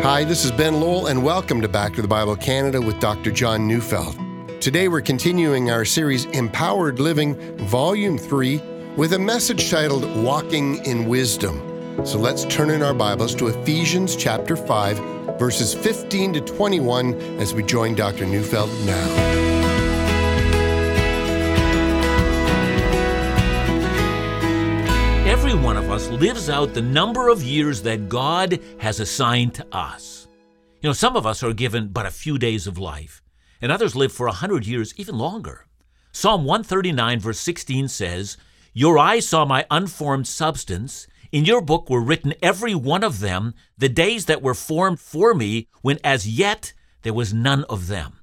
Hi, this is Ben Lowell, and welcome to Back to the Bible Canada with Dr. John Neufeld. Today we're continuing our series Empowered Living, Volume 3, with a message titled Walking in Wisdom. So let's turn in our Bibles to Ephesians chapter 5, verses 15 to 21 as we join Dr. Neufeld now. Us lives out the number of years that God has assigned to us. You know, some of us are given but a few days of life, and others live for a hundred years, even longer. Psalm 139, verse 16 says, Your eyes saw my unformed substance. In your book were written every one of them, the days that were formed for me, when as yet there was none of them.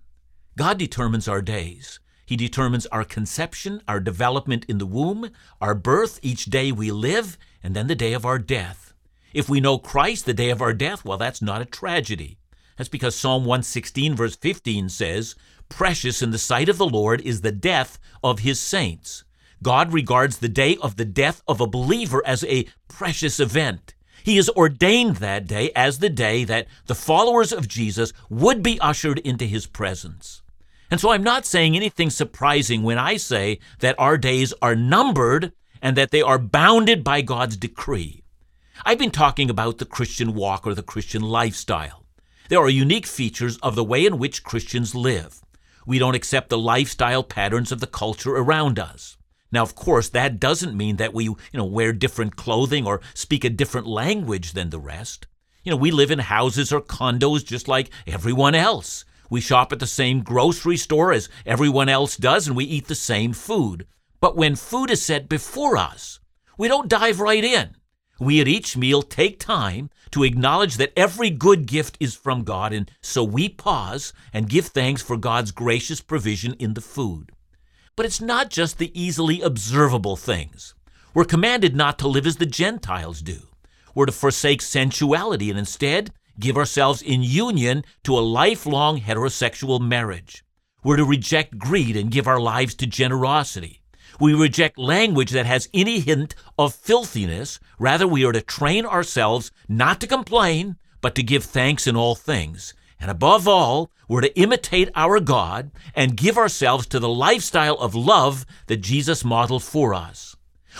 God determines our days. He determines our conception, our development in the womb, our birth, each day we live, and then the day of our death. If we know Christ the day of our death, well, that's not a tragedy. That's because Psalm 116, verse 15 says, Precious in the sight of the Lord is the death of his saints. God regards the day of the death of a believer as a precious event. He has ordained that day as the day that the followers of Jesus would be ushered into his presence. And so I'm not saying anything surprising when I say that our days are numbered and that they are bounded by God's decree. I've been talking about the Christian walk or the Christian lifestyle. There are unique features of the way in which Christians live. We don't accept the lifestyle patterns of the culture around us. Now, of course, that doesn't mean that we, you know, wear different clothing or speak a different language than the rest. You know, we live in houses or condos just like everyone else. We shop at the same grocery store as everyone else does, and we eat the same food. But when food is set before us, we don't dive right in. We at each meal take time to acknowledge that every good gift is from God, and so we pause and give thanks for God's gracious provision in the food. But it's not just the easily observable things. We're commanded not to live as the Gentiles do. We're to forsake sensuality and instead give ourselves in union to a lifelong heterosexual marriage. We're to reject greed and give our lives to generosity. We reject language that has any hint of filthiness. Rather, we are to train ourselves not to complain, but to give thanks in all things. And above all, we're to imitate our God and give ourselves to the lifestyle of love that Jesus modeled for us.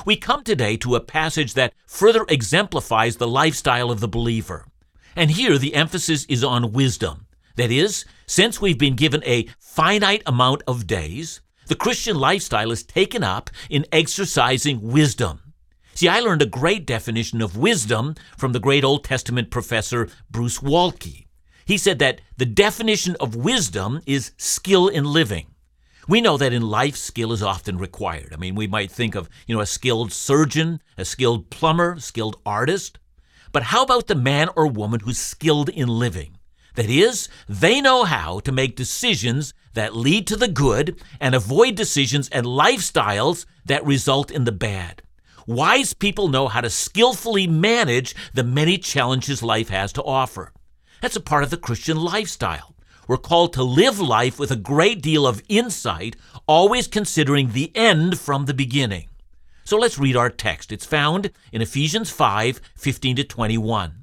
We come today to a passage that further exemplifies the lifestyle of the believer. And here the emphasis is on wisdom. That is, since we've been given a finite amount of days, the Christian lifestyle is taken up in exercising wisdom. See, I learned a great definition of wisdom from the great Old Testament professor Bruce Waltke. He said that the definition of wisdom is skill in living. We know that in life, skill is often required. I mean, we might think of, you know, a skilled surgeon, a skilled plumber, skilled artist. But how about the man or woman who's skilled in living? That is, they know how to make decisions that lead to the good and avoid decisions and lifestyles that result in the bad. Wise people know how to skillfully manage the many challenges life has to offer. That's a part of the Christian lifestyle. We're called to live life with a great deal of insight, always considering the end from the beginning. So let's read our text. It's found in Ephesians 5 15 to 21.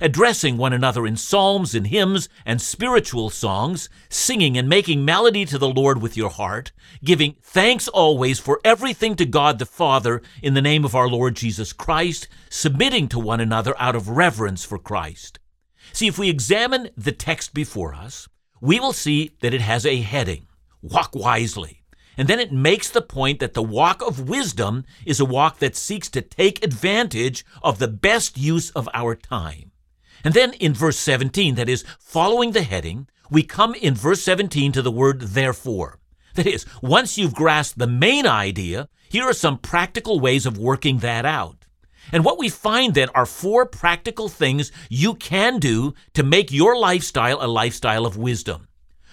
addressing one another in psalms and hymns and spiritual songs, singing and making melody to the Lord with your heart, giving thanks always for everything to God the Father in the name of our Lord Jesus Christ, submitting to one another out of reverence for Christ. See, if we examine the text before us, we will see that it has a heading Walk wisely. And then it makes the point that the walk of wisdom is a walk that seeks to take advantage of the best use of our time. And then in verse 17, that is, following the heading, we come in verse 17 to the word therefore. That is, once you've grasped the main idea, here are some practical ways of working that out. And what we find then are four practical things you can do to make your lifestyle a lifestyle of wisdom.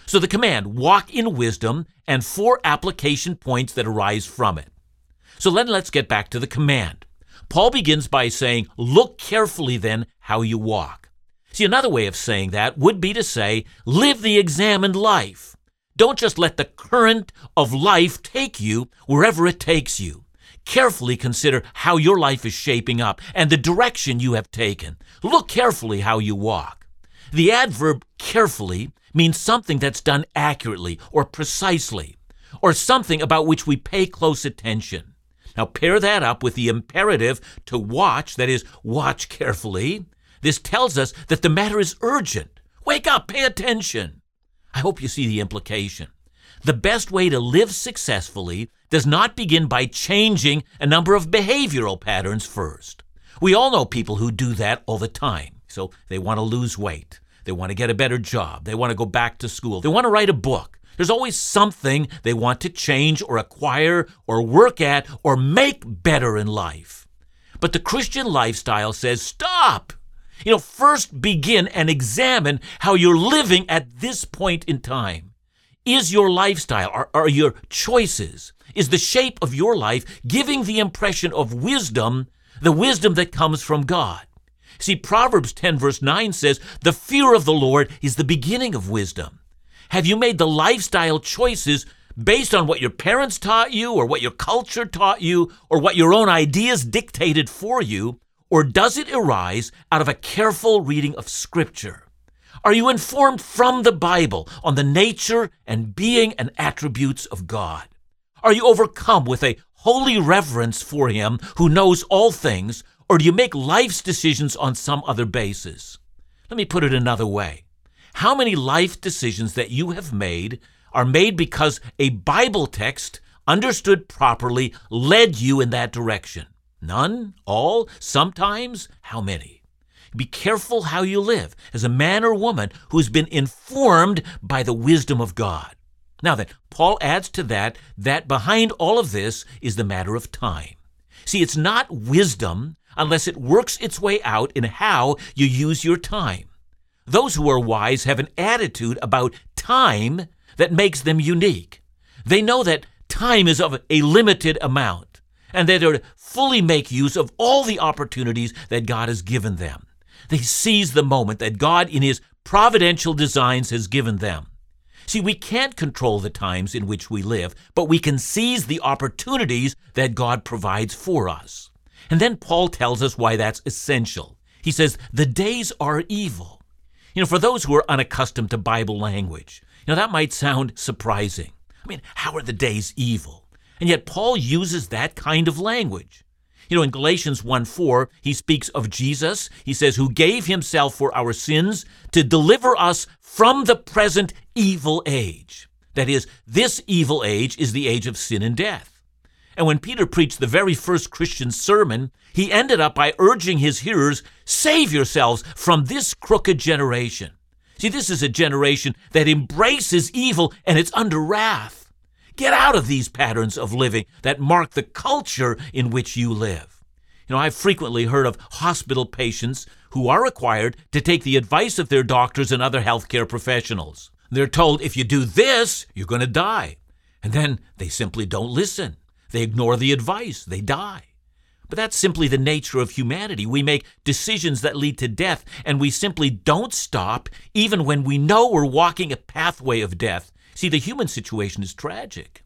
So the command, walk in wisdom, and four application points that arise from it. So then let's get back to the command. Paul begins by saying, Look carefully then how you walk. See, another way of saying that would be to say, Live the examined life. Don't just let the current of life take you wherever it takes you. Carefully consider how your life is shaping up and the direction you have taken. Look carefully how you walk. The adverb carefully means something that's done accurately or precisely, or something about which we pay close attention. Now, pair that up with the imperative to watch, that is, watch carefully. This tells us that the matter is urgent. Wake up, pay attention. I hope you see the implication. The best way to live successfully does not begin by changing a number of behavioral patterns first. We all know people who do that all the time. So they want to lose weight. They want to get a better job. They want to go back to school. They want to write a book. There's always something they want to change or acquire or work at or make better in life. But the Christian lifestyle says stop. You know, first begin and examine how you're living at this point in time. Is your lifestyle, are, are your choices, is the shape of your life giving the impression of wisdom, the wisdom that comes from God? See, Proverbs 10, verse 9 says, The fear of the Lord is the beginning of wisdom. Have you made the lifestyle choices based on what your parents taught you, or what your culture taught you, or what your own ideas dictated for you? Or does it arise out of a careful reading of Scripture? Are you informed from the Bible on the nature and being and attributes of God? Are you overcome with a holy reverence for Him who knows all things, or do you make life's decisions on some other basis? Let me put it another way. How many life decisions that you have made are made because a Bible text, understood properly, led you in that direction? None? All? Sometimes? How many? Be careful how you live as a man or woman who's been informed by the wisdom of God. Now then, Paul adds to that that behind all of this is the matter of time. See, it's not wisdom unless it works its way out in how you use your time. Those who are wise have an attitude about time that makes them unique. They know that time is of a limited amount and that they're fully make use of all the opportunities that God has given them. They seize the moment that God, in His providential designs, has given them. See, we can't control the times in which we live, but we can seize the opportunities that God provides for us. And then Paul tells us why that's essential. He says, The days are evil. You know, for those who are unaccustomed to Bible language, you know, that might sound surprising. I mean, how are the days evil? And yet Paul uses that kind of language. You know, in Galatians 1 4, he speaks of Jesus. He says, Who gave himself for our sins to deliver us from the present evil age. That is, this evil age is the age of sin and death. And when Peter preached the very first Christian sermon, he ended up by urging his hearers, Save yourselves from this crooked generation. See, this is a generation that embraces evil and it's under wrath. Get out of these patterns of living that mark the culture in which you live. You know, I've frequently heard of hospital patients who are required to take the advice of their doctors and other healthcare professionals. They're told if you do this, you're going to die. And then they simply don't listen. They ignore the advice, they die. But that's simply the nature of humanity. We make decisions that lead to death, and we simply don't stop even when we know we're walking a pathway of death. See, the human situation is tragic.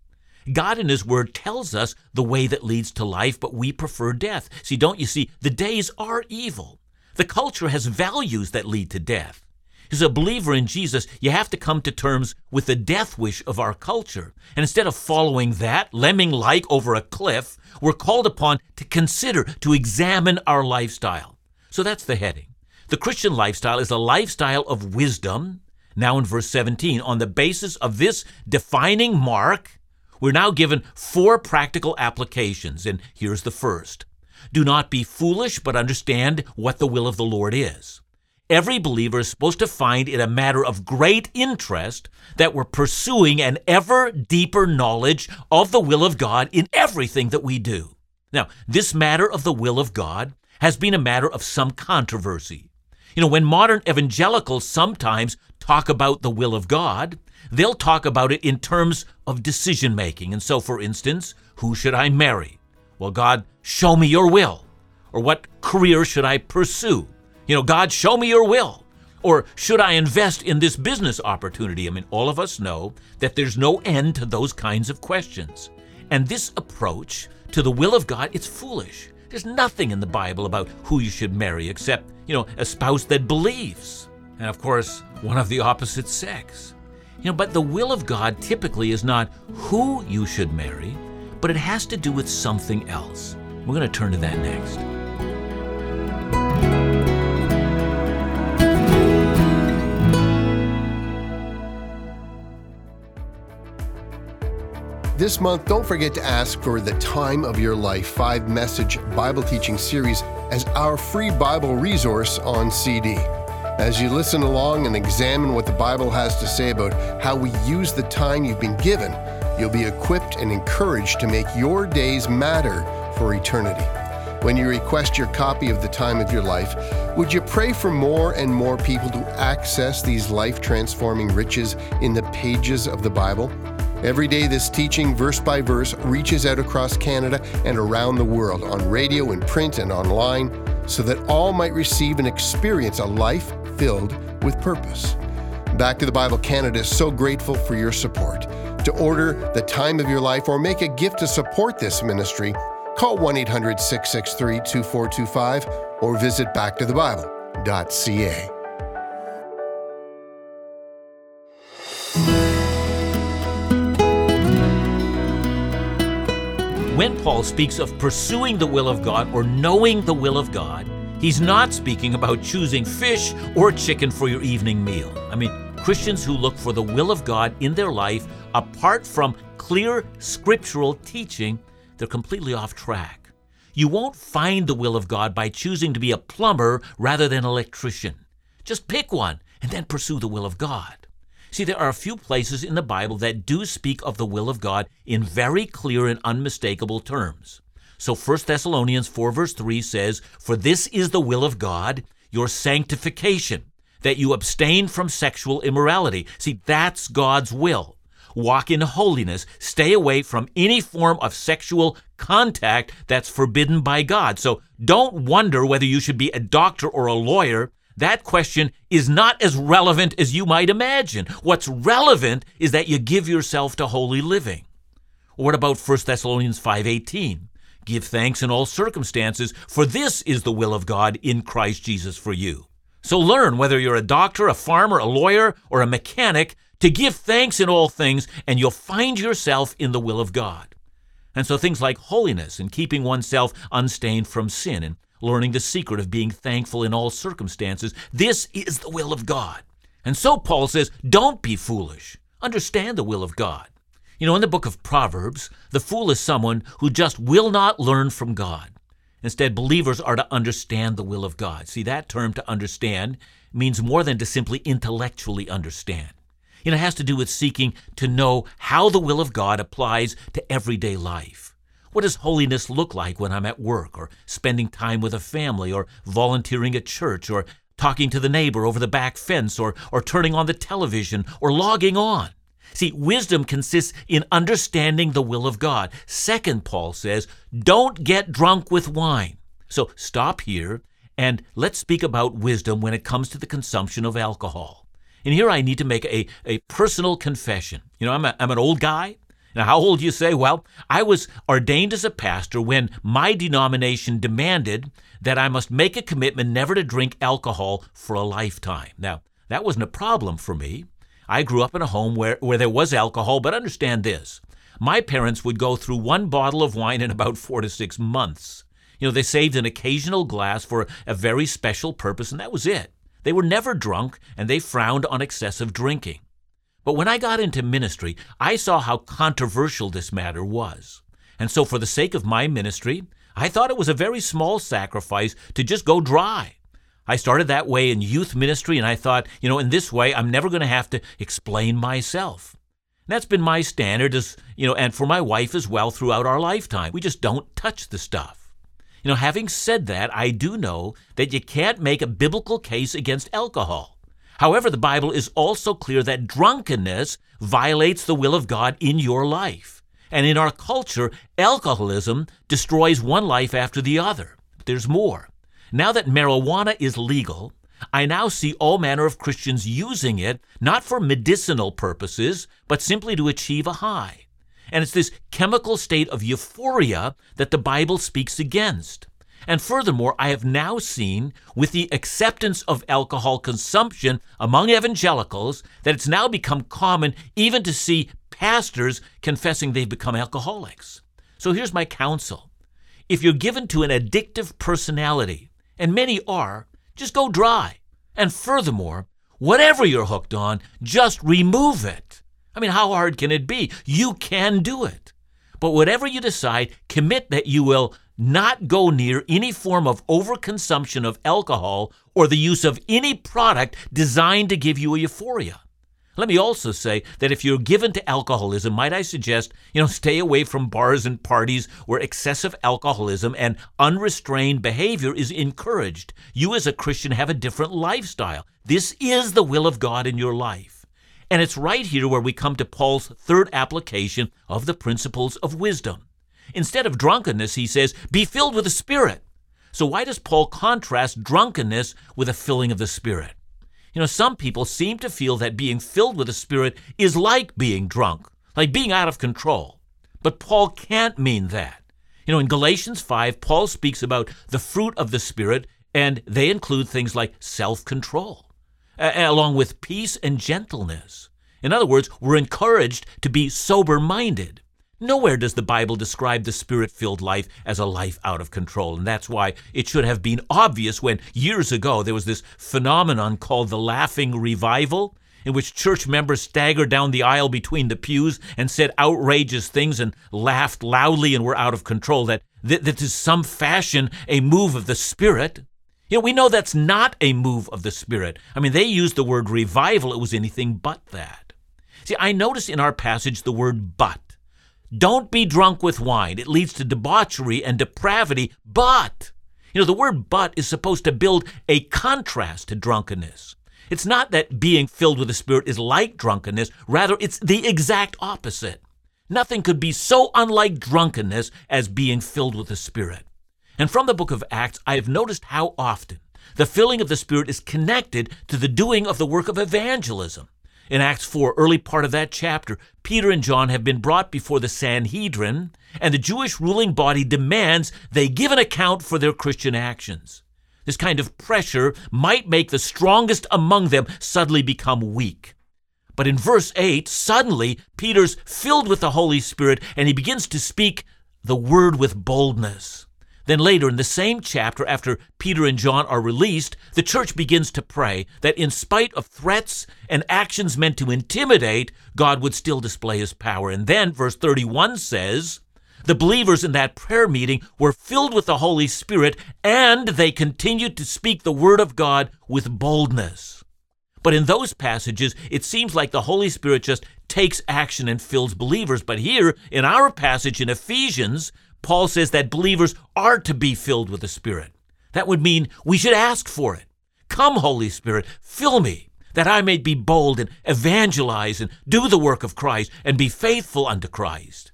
God in His Word tells us the way that leads to life, but we prefer death. See, don't you see? The days are evil. The culture has values that lead to death. As a believer in Jesus, you have to come to terms with the death wish of our culture. And instead of following that, lemming like over a cliff, we're called upon to consider, to examine our lifestyle. So that's the heading. The Christian lifestyle is a lifestyle of wisdom. Now in verse 17, on the basis of this defining mark, we're now given four practical applications. And here's the first Do not be foolish, but understand what the will of the Lord is every believer is supposed to find it a matter of great interest that we're pursuing an ever deeper knowledge of the will of God in everything that we do. Now, this matter of the will of God has been a matter of some controversy. You know, when modern evangelicals sometimes talk about the will of God, they'll talk about it in terms of decision making. And so, for instance, who should I marry? Well, God, show me your will. Or what career should I pursue? You know, God, show me your will. Or should I invest in this business opportunity? I mean, all of us know that there's no end to those kinds of questions. And this approach to the will of God, it's foolish. There's nothing in the Bible about who you should marry except, you know, a spouse that believes. And of course, one of the opposite sex. You know, but the will of God typically is not who you should marry, but it has to do with something else. We're going to turn to that next. This month, don't forget to ask for the Time of Your Life five message Bible teaching series as our free Bible resource on CD. As you listen along and examine what the Bible has to say about how we use the time you've been given, you'll be equipped and encouraged to make your days matter for eternity. When you request your copy of The Time of Your Life, would you pray for more and more people to access these life transforming riches in the pages of the Bible? Every day, this teaching, verse by verse, reaches out across Canada and around the world on radio and print and online so that all might receive and experience a life filled with purpose. Back to the Bible Canada is so grateful for your support. To order the time of your life or make a gift to support this ministry, call 1 800 663 2425 or visit backtothebible.ca. When Paul speaks of pursuing the will of God or knowing the will of God, he's not speaking about choosing fish or chicken for your evening meal. I mean, Christians who look for the will of God in their life apart from clear scriptural teaching, they're completely off track. You won't find the will of God by choosing to be a plumber rather than an electrician. Just pick one and then pursue the will of God. See, there are a few places in the Bible that do speak of the will of God in very clear and unmistakable terms. So 1 Thessalonians 4 verse 3 says, For this is the will of God, your sanctification, that you abstain from sexual immorality. See, that's God's will. Walk in holiness. Stay away from any form of sexual contact that's forbidden by God. So don't wonder whether you should be a doctor or a lawyer that question is not as relevant as you might imagine. What's relevant is that you give yourself to holy living. what about 1 Thessalonians 5:18? Give thanks in all circumstances, for this is the will of God in Christ Jesus for you. So learn whether you're a doctor, a farmer, a lawyer, or a mechanic to give thanks in all things, and you'll find yourself in the will of God. And so things like holiness and keeping oneself unstained from sin and learning the secret of being thankful in all circumstances. This is the will of God. And so Paul says, don't be foolish. Understand the will of God. You know, in the book of Proverbs, the fool is someone who just will not learn from God. Instead, believers are to understand the will of God. See, that term to understand means more than to simply intellectually understand. You know, it has to do with seeking to know how the will of God applies to everyday life. What does holiness look like when I'm at work, or spending time with a family, or volunteering at church, or talking to the neighbor over the back fence, or, or turning on the television, or logging on? See, wisdom consists in understanding the will of God. Second, Paul says, don't get drunk with wine. So stop here and let's speak about wisdom when it comes to the consumption of alcohol. And here I need to make a, a personal confession. You know, I'm, a, I'm an old guy. Now, how old do you say? Well, I was ordained as a pastor when my denomination demanded that I must make a commitment never to drink alcohol for a lifetime. Now, that wasn't a problem for me. I grew up in a home where, where there was alcohol, but understand this. My parents would go through one bottle of wine in about four to six months. You know, they saved an occasional glass for a very special purpose, and that was it. They were never drunk, and they frowned on excessive drinking. But when I got into ministry, I saw how controversial this matter was. And so, for the sake of my ministry, I thought it was a very small sacrifice to just go dry. I started that way in youth ministry, and I thought, you know, in this way, I'm never going to have to explain myself. And that's been my standard, as you know, and for my wife as well throughout our lifetime. We just don't touch the stuff. You know, having said that, I do know that you can't make a biblical case against alcohol. However, the Bible is also clear that drunkenness violates the will of God in your life. And in our culture, alcoholism destroys one life after the other. There's more. Now that marijuana is legal, I now see all manner of Christians using it not for medicinal purposes, but simply to achieve a high. And it's this chemical state of euphoria that the Bible speaks against. And furthermore, I have now seen, with the acceptance of alcohol consumption among evangelicals, that it's now become common even to see pastors confessing they've become alcoholics. So here's my counsel if you're given to an addictive personality, and many are, just go dry. And furthermore, whatever you're hooked on, just remove it. I mean, how hard can it be? You can do it. But whatever you decide, commit that you will not go near any form of overconsumption of alcohol or the use of any product designed to give you a euphoria. Let me also say that if you're given to alcoholism, might I suggest, you know, stay away from bars and parties where excessive alcoholism and unrestrained behavior is encouraged. You as a Christian have a different lifestyle. This is the will of God in your life. And it's right here where we come to Paul's third application of the principles of wisdom. Instead of drunkenness, he says, be filled with the Spirit. So why does Paul contrast drunkenness with a filling of the Spirit? You know, some people seem to feel that being filled with the Spirit is like being drunk, like being out of control. But Paul can't mean that. You know, in Galatians 5, Paul speaks about the fruit of the Spirit, and they include things like self control, along with peace and gentleness. In other words, we're encouraged to be sober minded. Nowhere does the Bible describe the spirit filled life as a life out of control. And that's why it should have been obvious when years ago there was this phenomenon called the laughing revival, in which church members staggered down the aisle between the pews and said outrageous things and laughed loudly and were out of control. That, that, that is some fashion a move of the Spirit. You know, we know that's not a move of the Spirit. I mean, they used the word revival, it was anything but that. See, I notice in our passage the word but. Don't be drunk with wine. It leads to debauchery and depravity. But, you know, the word but is supposed to build a contrast to drunkenness. It's not that being filled with the Spirit is like drunkenness, rather, it's the exact opposite. Nothing could be so unlike drunkenness as being filled with the Spirit. And from the book of Acts, I have noticed how often the filling of the Spirit is connected to the doing of the work of evangelism. In Acts 4, early part of that chapter, Peter and John have been brought before the Sanhedrin, and the Jewish ruling body demands they give an account for their Christian actions. This kind of pressure might make the strongest among them suddenly become weak. But in verse 8, suddenly Peter's filled with the Holy Spirit and he begins to speak the word with boldness. Then later in the same chapter, after Peter and John are released, the church begins to pray that in spite of threats and actions meant to intimidate, God would still display his power. And then verse 31 says, the believers in that prayer meeting were filled with the Holy Spirit and they continued to speak the word of God with boldness. But in those passages, it seems like the Holy Spirit just takes action and fills believers. But here in our passage in Ephesians, Paul says that believers are to be filled with the Spirit. That would mean we should ask for it. Come, Holy Spirit, fill me, that I may be bold and evangelize and do the work of Christ and be faithful unto Christ.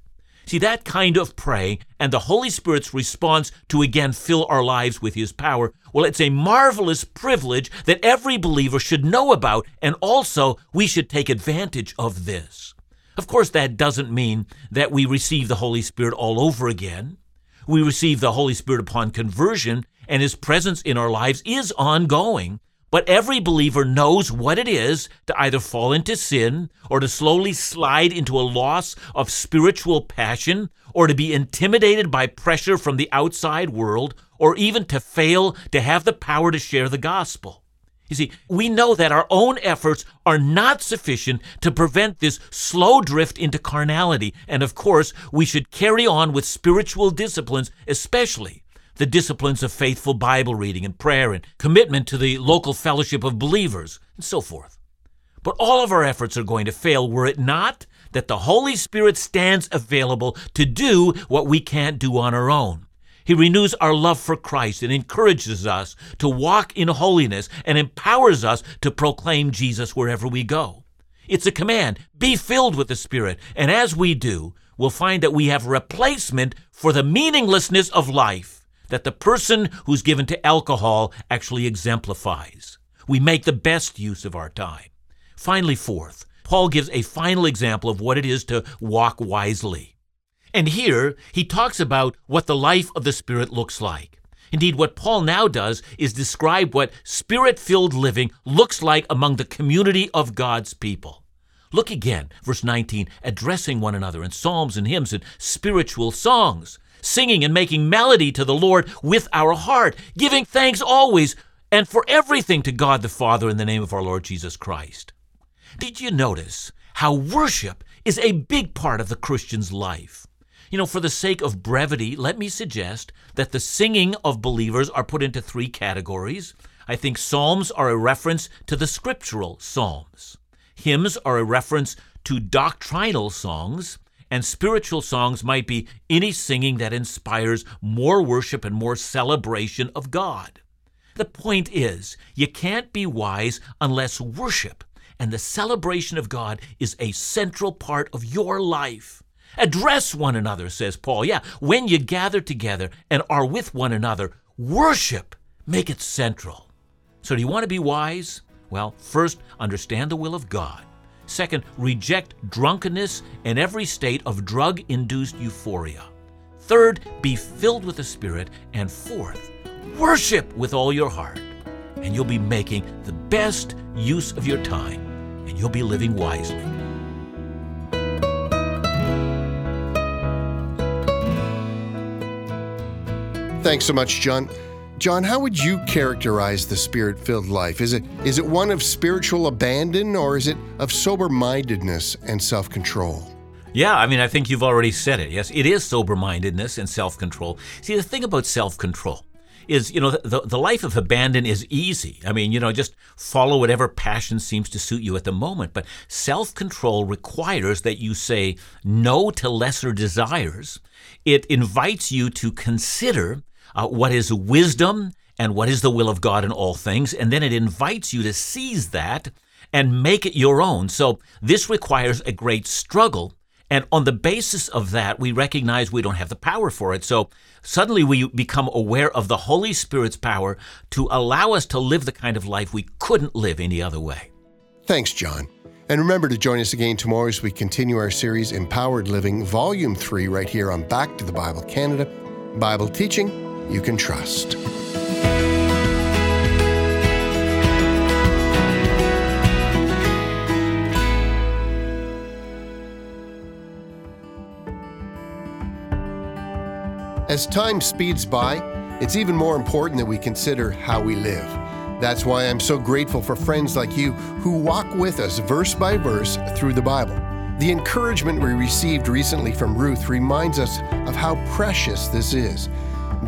See, that kind of praying and the Holy Spirit's response to again fill our lives with His power, well, it's a marvelous privilege that every believer should know about, and also we should take advantage of this. Of course, that doesn't mean that we receive the Holy Spirit all over again. We receive the Holy Spirit upon conversion, and His presence in our lives is ongoing. But every believer knows what it is to either fall into sin or to slowly slide into a loss of spiritual passion or to be intimidated by pressure from the outside world or even to fail to have the power to share the gospel. You see, we know that our own efforts are not sufficient to prevent this slow drift into carnality. And of course, we should carry on with spiritual disciplines, especially the disciplines of faithful Bible reading and prayer and commitment to the local fellowship of believers and so forth. But all of our efforts are going to fail were it not that the Holy Spirit stands available to do what we can't do on our own. He renews our love for Christ and encourages us to walk in holiness and empowers us to proclaim Jesus wherever we go. It's a command be filled with the Spirit. And as we do, we'll find that we have replacement for the meaninglessness of life that the person who's given to alcohol actually exemplifies. We make the best use of our time. Finally, fourth, Paul gives a final example of what it is to walk wisely. And here he talks about what the life of the Spirit looks like. Indeed, what Paul now does is describe what spirit filled living looks like among the community of God's people. Look again, verse 19, addressing one another in psalms and hymns and spiritual songs, singing and making melody to the Lord with our heart, giving thanks always and for everything to God the Father in the name of our Lord Jesus Christ. Did you notice how worship is a big part of the Christian's life? You know, for the sake of brevity, let me suggest that the singing of believers are put into three categories. I think psalms are a reference to the scriptural psalms. Hymns are a reference to doctrinal songs, and spiritual songs might be any singing that inspires more worship and more celebration of God. The point is, you can't be wise unless worship and the celebration of God is a central part of your life. Address one another, says Paul. Yeah, when you gather together and are with one another, worship, make it central. So, do you want to be wise? Well, first, understand the will of God. Second, reject drunkenness and every state of drug induced euphoria. Third, be filled with the Spirit. And fourth, worship with all your heart. And you'll be making the best use of your time, and you'll be living wisely. Thanks so much, John. John, how would you characterize the spirit-filled life? Is it is it one of spiritual abandon or is it of sober-mindedness and self-control? Yeah, I mean, I think you've already said it. Yes, it is sober-mindedness and self-control. See, the thing about self-control is, you know, the, the life of abandon is easy. I mean, you know, just follow whatever passion seems to suit you at the moment. But self control requires that you say no to lesser desires. It invites you to consider uh, what is wisdom and what is the will of God in all things. And then it invites you to seize that and make it your own. So this requires a great struggle. And on the basis of that, we recognize we don't have the power for it. So suddenly we become aware of the Holy Spirit's power to allow us to live the kind of life we couldn't live any other way. Thanks, John. And remember to join us again tomorrow as we continue our series Empowered Living, Volume 3, right here on Back to the Bible Canada Bible teaching you can trust. As time speeds by, it's even more important that we consider how we live. That's why I'm so grateful for friends like you who walk with us verse by verse through the Bible. The encouragement we received recently from Ruth reminds us of how precious this is.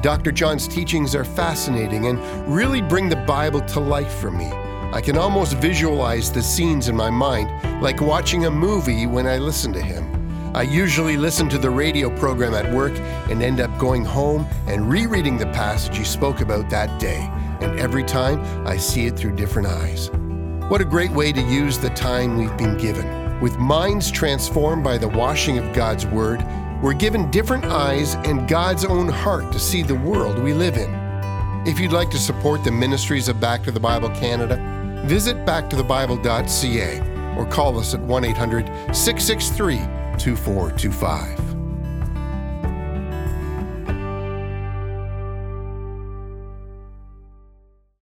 Dr. John's teachings are fascinating and really bring the Bible to life for me. I can almost visualize the scenes in my mind, like watching a movie when I listen to him. I usually listen to the radio program at work and end up going home and rereading the passage he spoke about that day, and every time I see it through different eyes. What a great way to use the time we've been given. With minds transformed by the washing of God's Word, we're given different eyes and God's own heart to see the world we live in. If you'd like to support the ministries of Back to the Bible Canada, visit backtothebible.ca or call us at 1 800 663 2425.